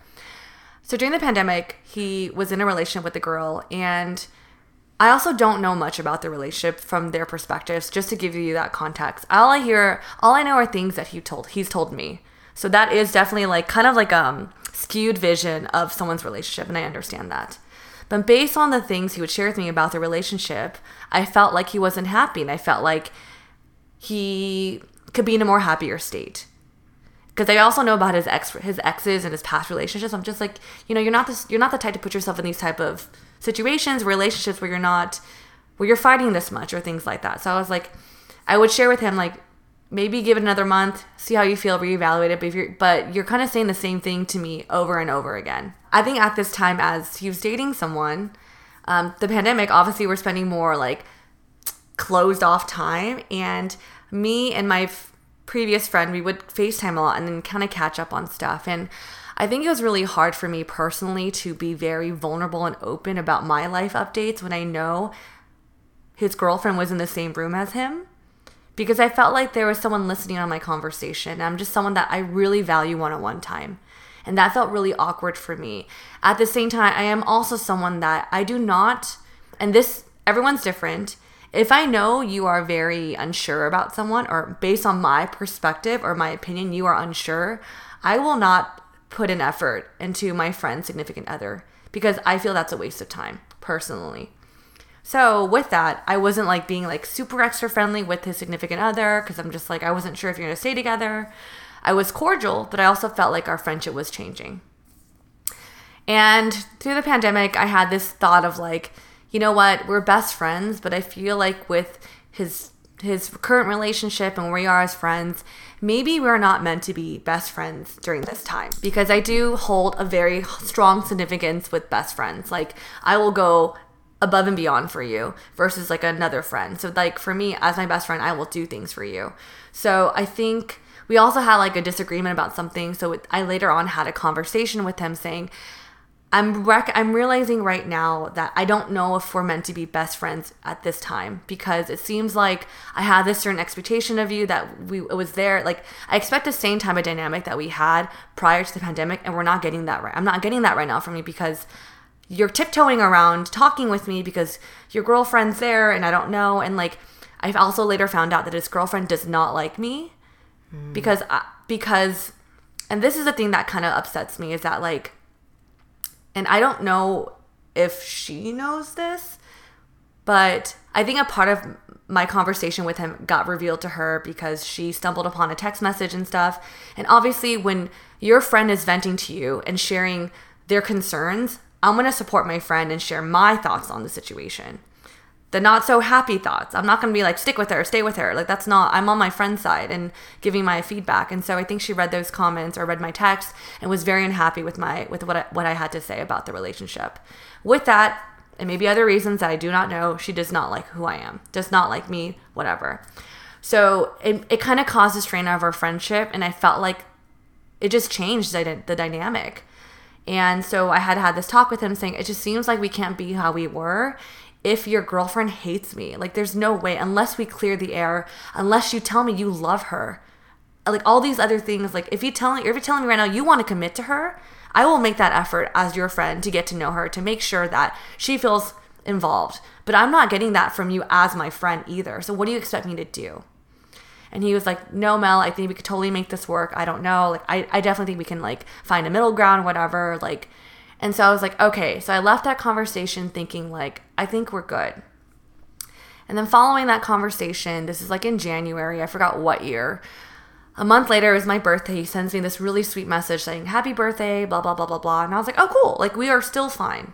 So during the pandemic, he was in a relationship with a girl, and I also don't know much about the relationship from their perspectives. Just to give you that context, all I hear, all I know are things that he told he's told me. So that is definitely like kind of like um skewed vision of someone's relationship, and I understand that. But based on the things he would share with me about the relationship, I felt like he wasn't happy, and I felt like he could be in a more happier state because I also know about his ex his exes and his past relationships. I'm just like, you know, you're not this you're not the type to put yourself in these type of situations, relationships where you're not where you're fighting this much or things like that. So I was like, I would share with him like maybe give it another month, see how you feel, reevaluate it. But you're but you're kind of saying the same thing to me over and over again. I think at this time as he was dating someone, um, the pandemic, obviously we're spending more like closed off time and me and my previous friend we would facetime a lot and then kind of catch up on stuff. And i think it was really hard for me personally to be very vulnerable and open about my life updates when i know his girlfriend was in the same room as him. Because i felt like there was someone listening on my conversation. I'm just someone that i really value one-on-one time. And that felt really awkward for me. At the same time i am also someone that i do not and this everyone's different if I know you are very unsure about someone, or based on my perspective or my opinion, you are unsure, I will not put an effort into my friend's significant other because I feel that's a waste of time personally. So with that, I wasn't like being like super extra friendly with his significant other because I'm just like I wasn't sure if you're gonna stay together. I was cordial, but I also felt like our friendship was changing. And through the pandemic, I had this thought of like, you know what, we're best friends, but I feel like with his his current relationship and where we are as friends, maybe we're not meant to be best friends during this time because I do hold a very strong significance with best friends. Like I will go above and beyond for you versus like another friend. So like for me as my best friend, I will do things for you. So I think we also had like a disagreement about something. So I later on had a conversation with him saying, I'm rec- I'm realizing right now that I don't know if we're meant to be best friends at this time because it seems like I had this certain expectation of you that we it was there like I expect the same type of dynamic that we had prior to the pandemic and we're not getting that right. I'm not getting that right now from you because you're tiptoeing around talking with me because your girlfriend's there and I don't know and like I've also later found out that his girlfriend does not like me hmm. because I, because and this is the thing that kind of upsets me is that like and I don't know if she knows this, but I think a part of my conversation with him got revealed to her because she stumbled upon a text message and stuff. And obviously, when your friend is venting to you and sharing their concerns, I'm going to support my friend and share my thoughts on the situation. The not so happy thoughts. I'm not going to be like, stick with her, stay with her. Like, that's not, I'm on my friend's side and giving my feedback. And so I think she read those comments or read my text and was very unhappy with my, with what I, what I had to say about the relationship. With that, and maybe other reasons that I do not know, she does not like who I am, does not like me, whatever. So it, it kind of caused a strain of our friendship. And I felt like it just changed the, the dynamic. And so I had had this talk with him saying, it just seems like we can't be how we were if your girlfriend hates me. Like, there's no way, unless we clear the air, unless you tell me you love her. Like, all these other things, like, if you tell if you're telling me right now you want to commit to her, I will make that effort as your friend to get to know her, to make sure that she feels involved. But I'm not getting that from you as my friend either. So, what do you expect me to do? And he was like, No, Mel, I think we could totally make this work. I don't know. Like, I, I definitely think we can like find a middle ground, whatever. Like, and so I was like, okay. So I left that conversation thinking like, I think we're good. And then following that conversation, this is like in January, I forgot what year. A month later is my birthday. He sends me this really sweet message saying, Happy birthday, blah, blah, blah, blah, blah. And I was like, oh, cool. Like, we are still fine.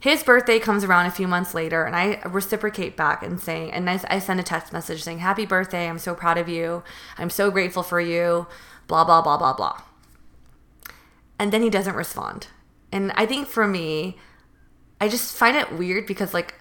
His birthday comes around a few months later, and I reciprocate back and saying, and I, I send a text message saying, Happy birthday. I'm so proud of you. I'm so grateful for you. Blah, blah, blah, blah, blah. And then he doesn't respond. And I think for me, I just find it weird because, like,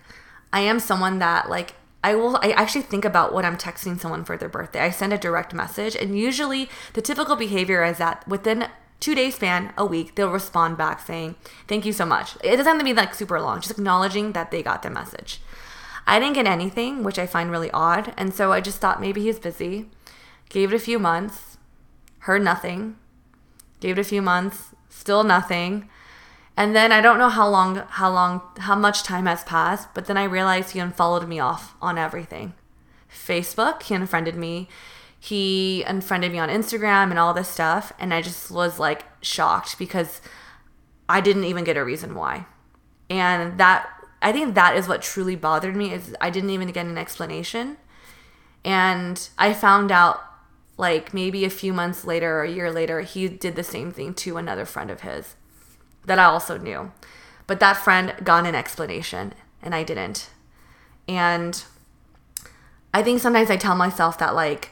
I am someone that, like, I will I actually think about what I'm texting someone for their birthday. I send a direct message and usually the typical behavior is that within two days span, a week, they'll respond back saying, Thank you so much. It doesn't have to be like super long, just acknowledging that they got the message. I didn't get anything, which I find really odd, and so I just thought maybe he's busy. Gave it a few months, heard nothing. Gave it a few months, still nothing. And then I don't know how long, how long, how much time has passed, but then I realized he unfollowed me off on everything. Facebook, he unfriended me. He unfriended me on Instagram and all this stuff. And I just was like shocked because I didn't even get a reason why. And that, I think that is what truly bothered me is I didn't even get an explanation. And I found out like maybe a few months later or a year later, he did the same thing to another friend of his that I also knew. But that friend got an explanation and I didn't. And I think sometimes I tell myself that, like,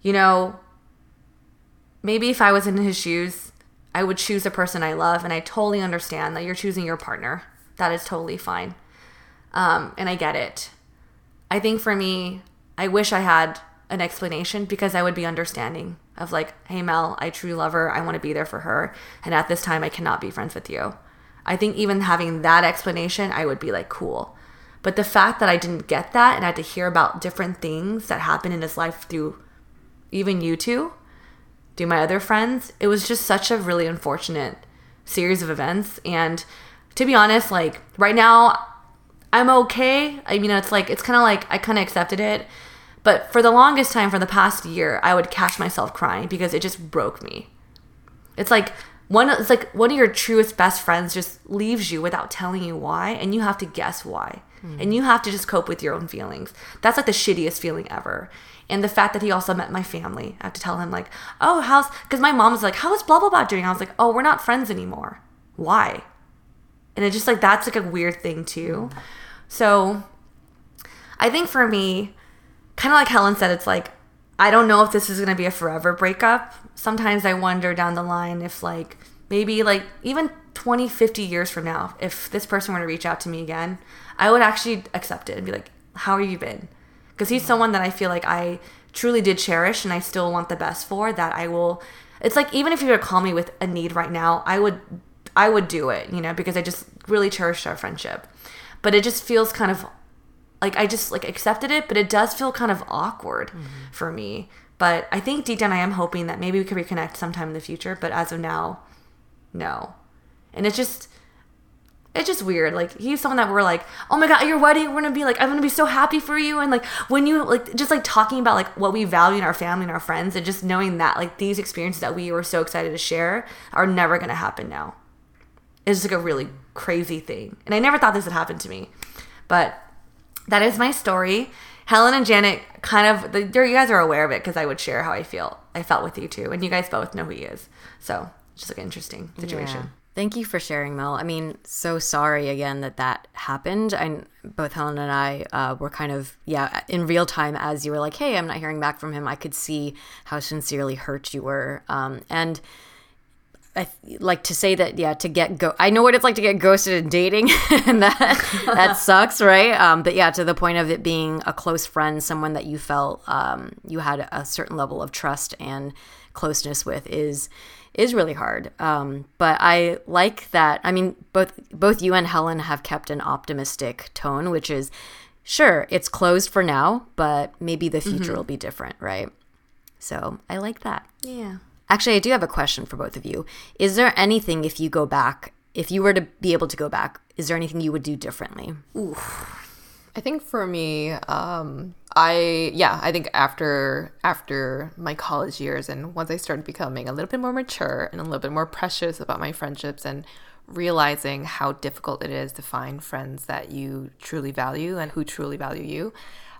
you know, maybe if I was in his shoes, I would choose a person I love. And I totally understand that you're choosing your partner. That is totally fine. Um, and I get it. I think for me, I wish I had an explanation because I would be understanding of like, hey Mel, I truly love her. I want to be there for her. And at this time I cannot be friends with you. I think even having that explanation, I would be like, cool. But the fact that I didn't get that and I had to hear about different things that happened in his life through even you two, through my other friends, it was just such a really unfortunate series of events. And to be honest, like right now, I'm okay. I mean, it's like, it's kind of like I kind of accepted it but for the longest time, for the past year, I would catch myself crying because it just broke me. It's like one it's like one of your truest best friends just leaves you without telling you why and you have to guess why. Mm. And you have to just cope with your own feelings. That's like the shittiest feeling ever. And the fact that he also met my family. I have to tell him like, "Oh, how's cuz my mom was like, "How is blah blah blah doing?" I was like, "Oh, we're not friends anymore." Why? And it's just like that's like a weird thing too. So I think for me, kind of like Helen said, it's like, I don't know if this is going to be a forever breakup. Sometimes I wonder down the line if, like, maybe like even 20, 50 years from now, if this person were to reach out to me again, I would actually accept it and be like, how have you been? Because he's someone that I feel like I truly did cherish and I still want the best for that I will it's like even if you were to call me with a need right now, I would I would do it, you know, because I just really cherished our friendship. But it just feels kind of like I just like accepted it, but it does feel kind of awkward mm-hmm. for me. But I think deep down I am hoping that maybe we could reconnect sometime in the future. But as of now, no. And it's just it's just weird. Like he's someone that we're like, oh my god, your wedding, we're gonna be like, I'm gonna be so happy for you. And like when you like just like talking about like what we value in our family and our friends, and just knowing that like these experiences that we were so excited to share are never gonna happen now. It's just like a really crazy thing. And I never thought this would happen to me. But that is my story. Helen and Janet kind of, the, you guys are aware of it because I would share how I feel. I felt with you too, and you guys both know who he is. So it's just like an interesting situation. Yeah. Thank you for sharing, Mel. I mean, so sorry again that that happened. I both Helen and I uh, were kind of yeah in real time as you were like, "Hey, I'm not hearing back from him." I could see how sincerely hurt you were, um, and I like to say that yeah to get go I know what it's like to get ghosted in dating and that that sucks right? Um, but yeah to the point of it being a close friend someone that you felt um, you had a certain level of trust and closeness with is is really hard. Um, but I like that I mean both both you and Helen have kept an optimistic tone which is sure it's closed for now but maybe the future mm-hmm. will be different right? So I like that. Yeah Actually, I do have a question for both of you. Is there anything, if you go back, if you were to be able to go back, is there anything you would do differently? Ooh. I think for me, um, I yeah, I think after after my college years and once I started becoming a little bit more mature and a little bit more precious about my friendships and realizing how difficult it is to find friends that you truly value and who truly value you.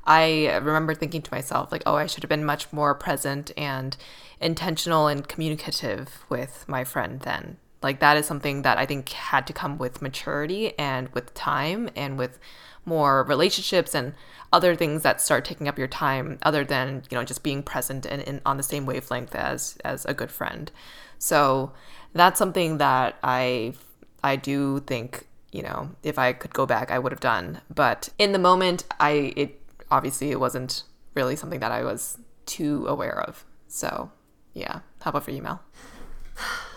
I remember thinking to myself like, "Oh, I should have been much more present and intentional and communicative with my friend then." Like that is something that I think had to come with maturity and with time and with more relationships and other things that start taking up your time other than you know just being present and, on the same wavelength as as a good friend so that's something that i i do think you know if i could go back i would have done but in the moment i it obviously it wasn't really something that i was too aware of so yeah how about for you mel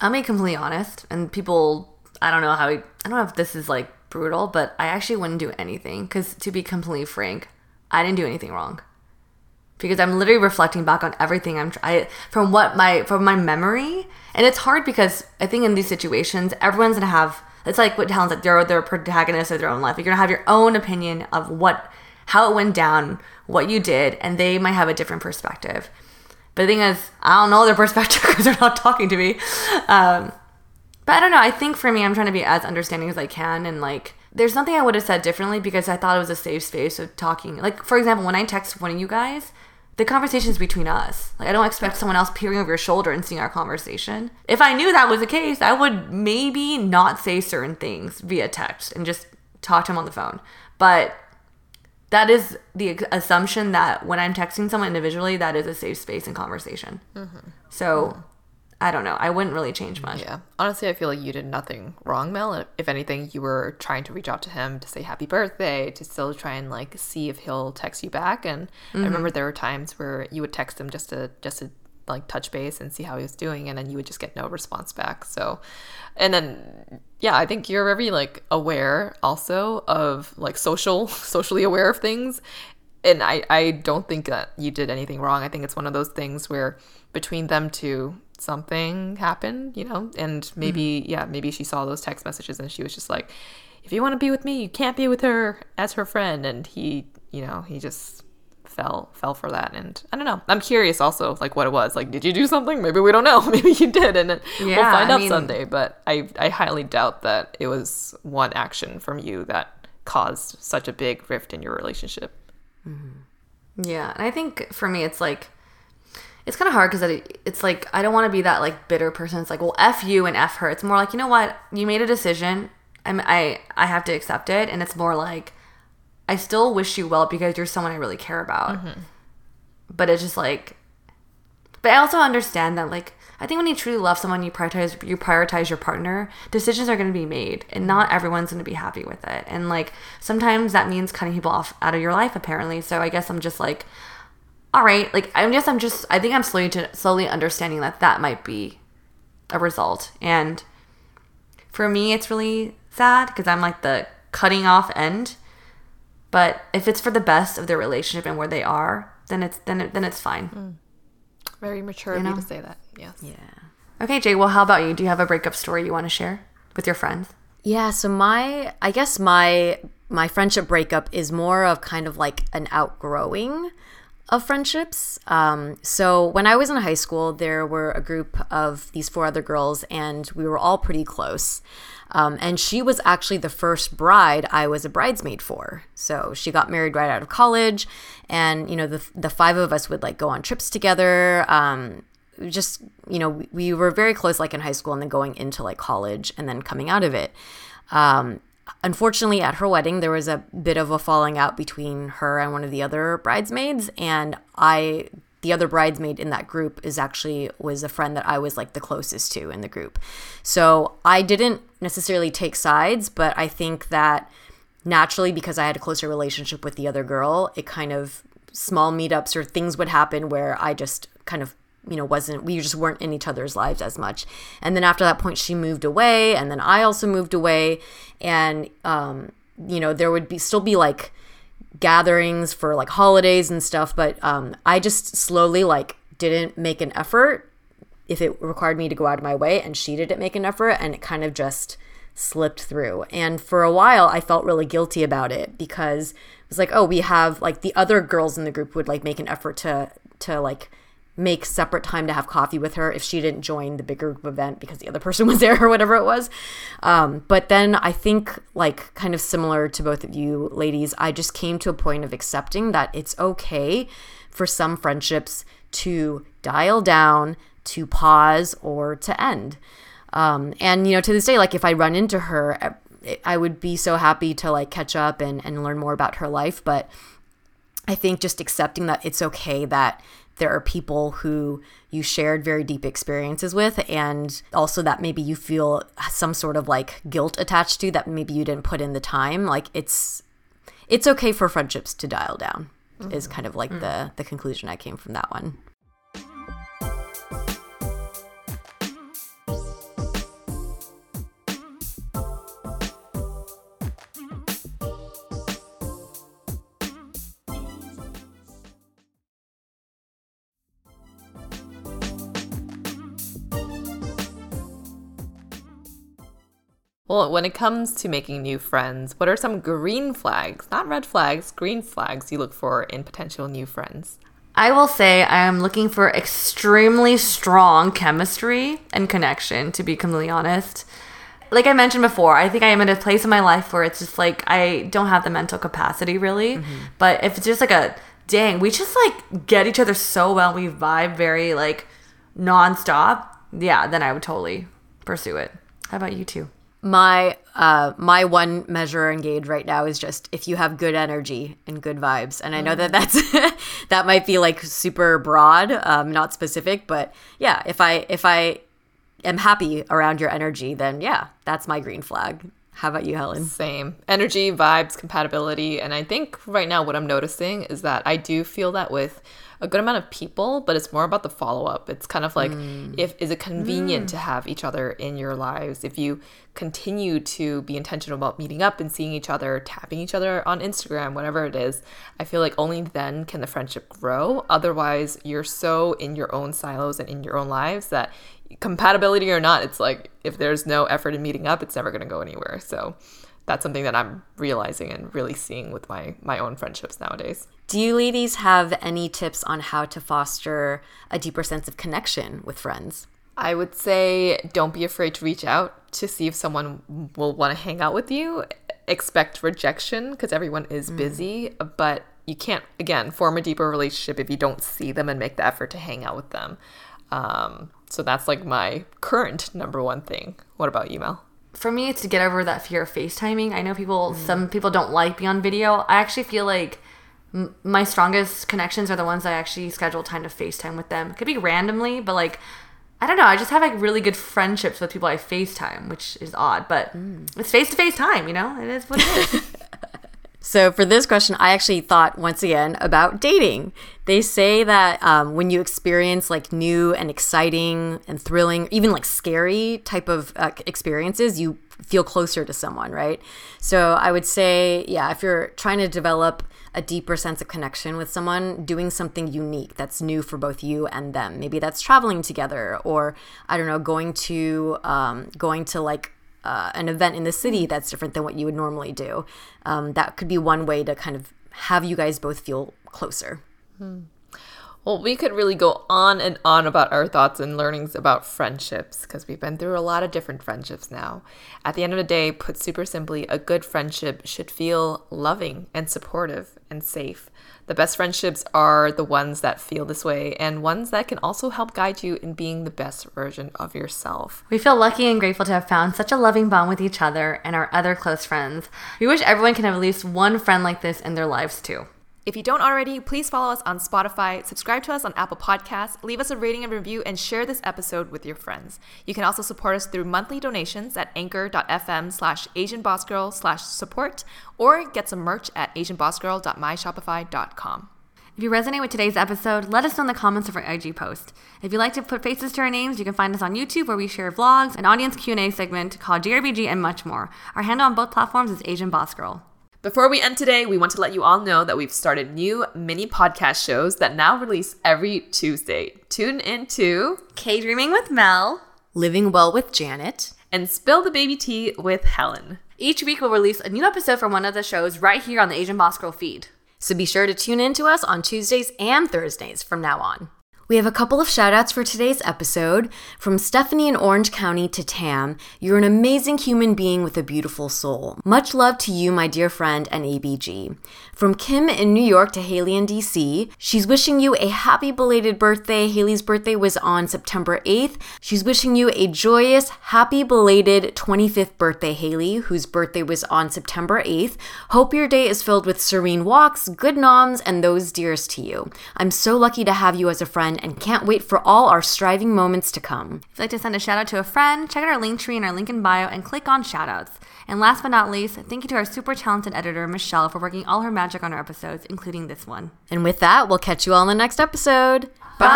I'll be completely honest, and people, I don't know how, I don't know if this is like brutal, but I actually wouldn't do anything because, to be completely frank, I didn't do anything wrong. Because I'm literally reflecting back on everything I'm I, from what my from my memory, and it's hard because I think in these situations everyone's gonna have it's like what Helen's like they're they're protagonists of their own life. You're gonna have your own opinion of what how it went down, what you did, and they might have a different perspective. But the thing is, I don't know their perspective because they're not talking to me. Um, but I don't know. I think for me, I'm trying to be as understanding as I can. And like, there's nothing I would have said differently because I thought it was a safe space of talking. Like, for example, when I text one of you guys, the conversation is between us. Like, I don't expect someone else peering over your shoulder and seeing our conversation. If I knew that was the case, I would maybe not say certain things via text and just talk to him on the phone. But that is the assumption that when I'm texting someone individually, that is a safe space and conversation. Mm-hmm. So I don't know. I wouldn't really change much. Yeah. Honestly, I feel like you did nothing wrong, Mel. If anything, you were trying to reach out to him to say happy birthday, to still try and like see if he'll text you back. And mm-hmm. I remember there were times where you would text him just to just to like touch base and see how he was doing and then you would just get no response back. So and then yeah, I think you're very like aware also of like social socially aware of things. And I I don't think that you did anything wrong. I think it's one of those things where between them two something happened, you know, and maybe, mm-hmm. yeah, maybe she saw those text messages and she was just like, if you want to be with me, you can't be with her as her friend. And he, you know, he just fell fell for that. And i don't know. I'm curious also like what it was. Like did you do something? Maybe we don't know. Maybe you did and yeah, we'll find I out mean, someday but i i highly doubt that it was one action from you that caused such a big rift in your relationship. Mm-hmm. yeah and i think for me it's like it's kind of hard because it's like I don't want to be that like bitter person. It's like, well, f you and f her. It's more like you know what, you made a decision. I'm, I I have to accept it, and it's more like I still wish you well because you're someone I really care about. Mm-hmm. But it's just like, but I also understand that like I think when you truly love someone, you prioritize you prioritize your partner. Decisions are going to be made, and not everyone's going to be happy with it. And like sometimes that means cutting people off out of your life, apparently. So I guess I'm just like all right, like I guess I'm just I think I'm slowly to slowly understanding that that might be a result. And for me, it's really sad because I'm like the cutting off end. But if it's for the best of their relationship and where they are, then it's then it, then it's fine. Mm. Very mature you of know? you to say that. Yes. Yeah. Okay, Jay. Well, how about you? Do you have a breakup story you want to share with your friends? Yeah. So my, I guess my my friendship breakup is more of kind of like an outgrowing of friendships. Um, so when I was in high school, there were a group of these four other girls, and we were all pretty close. Um, and she was actually the first bride I was a bridesmaid for. So she got married right out of college, and you know the the five of us would like go on trips together. Um, just you know we, we were very close like in high school and then going into like college and then coming out of it um, unfortunately, at her wedding, there was a bit of a falling out between her and one of the other bridesmaids. And I, the other bridesmaid in that group, is actually was a friend that I was like the closest to in the group. So I didn't necessarily take sides, but I think that naturally, because I had a closer relationship with the other girl, it kind of small meetups or things would happen where I just kind of you know wasn't we just weren't in each other's lives as much and then after that point she moved away and then i also moved away and um you know there would be still be like gatherings for like holidays and stuff but um i just slowly like didn't make an effort if it required me to go out of my way and she didn't make an effort and it kind of just slipped through. And for a while, I felt really guilty about it because it was like, oh, we have like the other girls in the group would like make an effort to to like make separate time to have coffee with her if she didn't join the bigger group event because the other person was there or whatever it was. Um, but then I think, like, kind of similar to both of you ladies, I just came to a point of accepting that it's okay for some friendships to dial down, to pause, or to end. Um, and, you know, to this day, like, if I run into her, I would be so happy to like catch up and, and learn more about her life. But I think just accepting that it's okay that there are people who you shared very deep experiences with and also that maybe you feel some sort of like guilt attached to that maybe you didn't put in the time like it's it's okay for friendships to dial down mm-hmm. is kind of like mm-hmm. the the conclusion i came from that one Well, when it comes to making new friends, what are some green flags, not red flags, green flags you look for in potential new friends? I will say I am looking for extremely strong chemistry and connection, to be completely honest. Like I mentioned before, I think I am in a place in my life where it's just like I don't have the mental capacity really. Mm-hmm. But if it's just like a dang, we just like get each other so well, we vibe very like nonstop, yeah, then I would totally pursue it. How about you two? My uh my one measure and gauge right now is just if you have good energy and good vibes. And i know that that's that might be like super broad um not specific but yeah if i if i am happy around your energy then yeah that's my green flag. How about you helen? Same. Energy vibes compatibility and i think right now what i'm noticing is that i do feel that with a good amount of people, but it's more about the follow up. It's kind of like mm. if is it convenient mm. to have each other in your lives? If you continue to be intentional about meeting up and seeing each other, tapping each other on Instagram, whatever it is, I feel like only then can the friendship grow. Otherwise, you're so in your own silos and in your own lives that compatibility or not, it's like if there's no effort in meeting up, it's never going to go anywhere. So that's something that I'm realizing and really seeing with my my own friendships nowadays. Do you ladies have any tips on how to foster a deeper sense of connection with friends? I would say don't be afraid to reach out to see if someone will want to hang out with you. Expect rejection because everyone is mm. busy, but you can't again form a deeper relationship if you don't see them and make the effort to hang out with them. Um, so that's like my current number one thing. What about you, Mel? For me, it's to get over that fear of FaceTiming. I know people, mm. some people don't like being on video. I actually feel like my strongest connections are the ones I actually schedule time to FaceTime with them. It could be randomly, but like I don't know. I just have like really good friendships with people I FaceTime, which is odd, but mm. it's face to face time, you know? It is what it is. so, for this question, I actually thought once again about dating. They say that um, when you experience like new and exciting and thrilling, even like scary type of uh, experiences, you feel closer to someone, right? So, I would say, yeah, if you're trying to develop a deeper sense of connection with someone doing something unique that's new for both you and them. Maybe that's traveling together, or I don't know, going to um, going to like uh, an event in the city that's different than what you would normally do. Um, that could be one way to kind of have you guys both feel closer. Hmm. Well, we could really go on and on about our thoughts and learnings about friendships because we've been through a lot of different friendships now. At the end of the day, put super simply, a good friendship should feel loving and supportive and safe. The best friendships are the ones that feel this way and ones that can also help guide you in being the best version of yourself. We feel lucky and grateful to have found such a loving bond with each other and our other close friends. We wish everyone can have at least one friend like this in their lives too. If you don't already, please follow us on Spotify, subscribe to us on Apple Podcasts, leave us a rating and review, and share this episode with your friends. You can also support us through monthly donations at anchor.fm slash asianbossgirl slash support or get some merch at asianbossgirl.myshopify.com. If you resonate with today's episode, let us know in the comments of our IG post. If you'd like to put faces to our names, you can find us on YouTube where we share vlogs, an audience Q&A segment called GRBG, and much more. Our handle on both platforms is Asian Boss Girl. Before we end today, we want to let you all know that we've started new mini podcast shows that now release every Tuesday. Tune in to K Dreaming with Mel, Living Well with Janet, and spill the baby tea with Helen. Each week we'll release a new episode from one of the shows right here on the Asian Boss Girl feed. So be sure to tune in to us on Tuesdays and Thursdays from now on. We have a couple of shout outs for today's episode. From Stephanie in Orange County to Tam, you're an amazing human being with a beautiful soul. Much love to you, my dear friend and ABG. From Kim in New York to Haley in DC, she's wishing you a happy belated birthday. Haley's birthday was on September 8th. She's wishing you a joyous, happy belated 25th birthday, Haley, whose birthday was on September 8th. Hope your day is filled with serene walks, good noms, and those dearest to you. I'm so lucky to have you as a friend and can't wait for all our striving moments to come. If you'd like to send a shout out to a friend, check out our link tree in our link in bio and click on shoutouts. And last but not least, thank you to our super talented editor, Michelle, for working all her magic on our episodes, including this one. And with that, we'll catch you all in the next episode. Bye.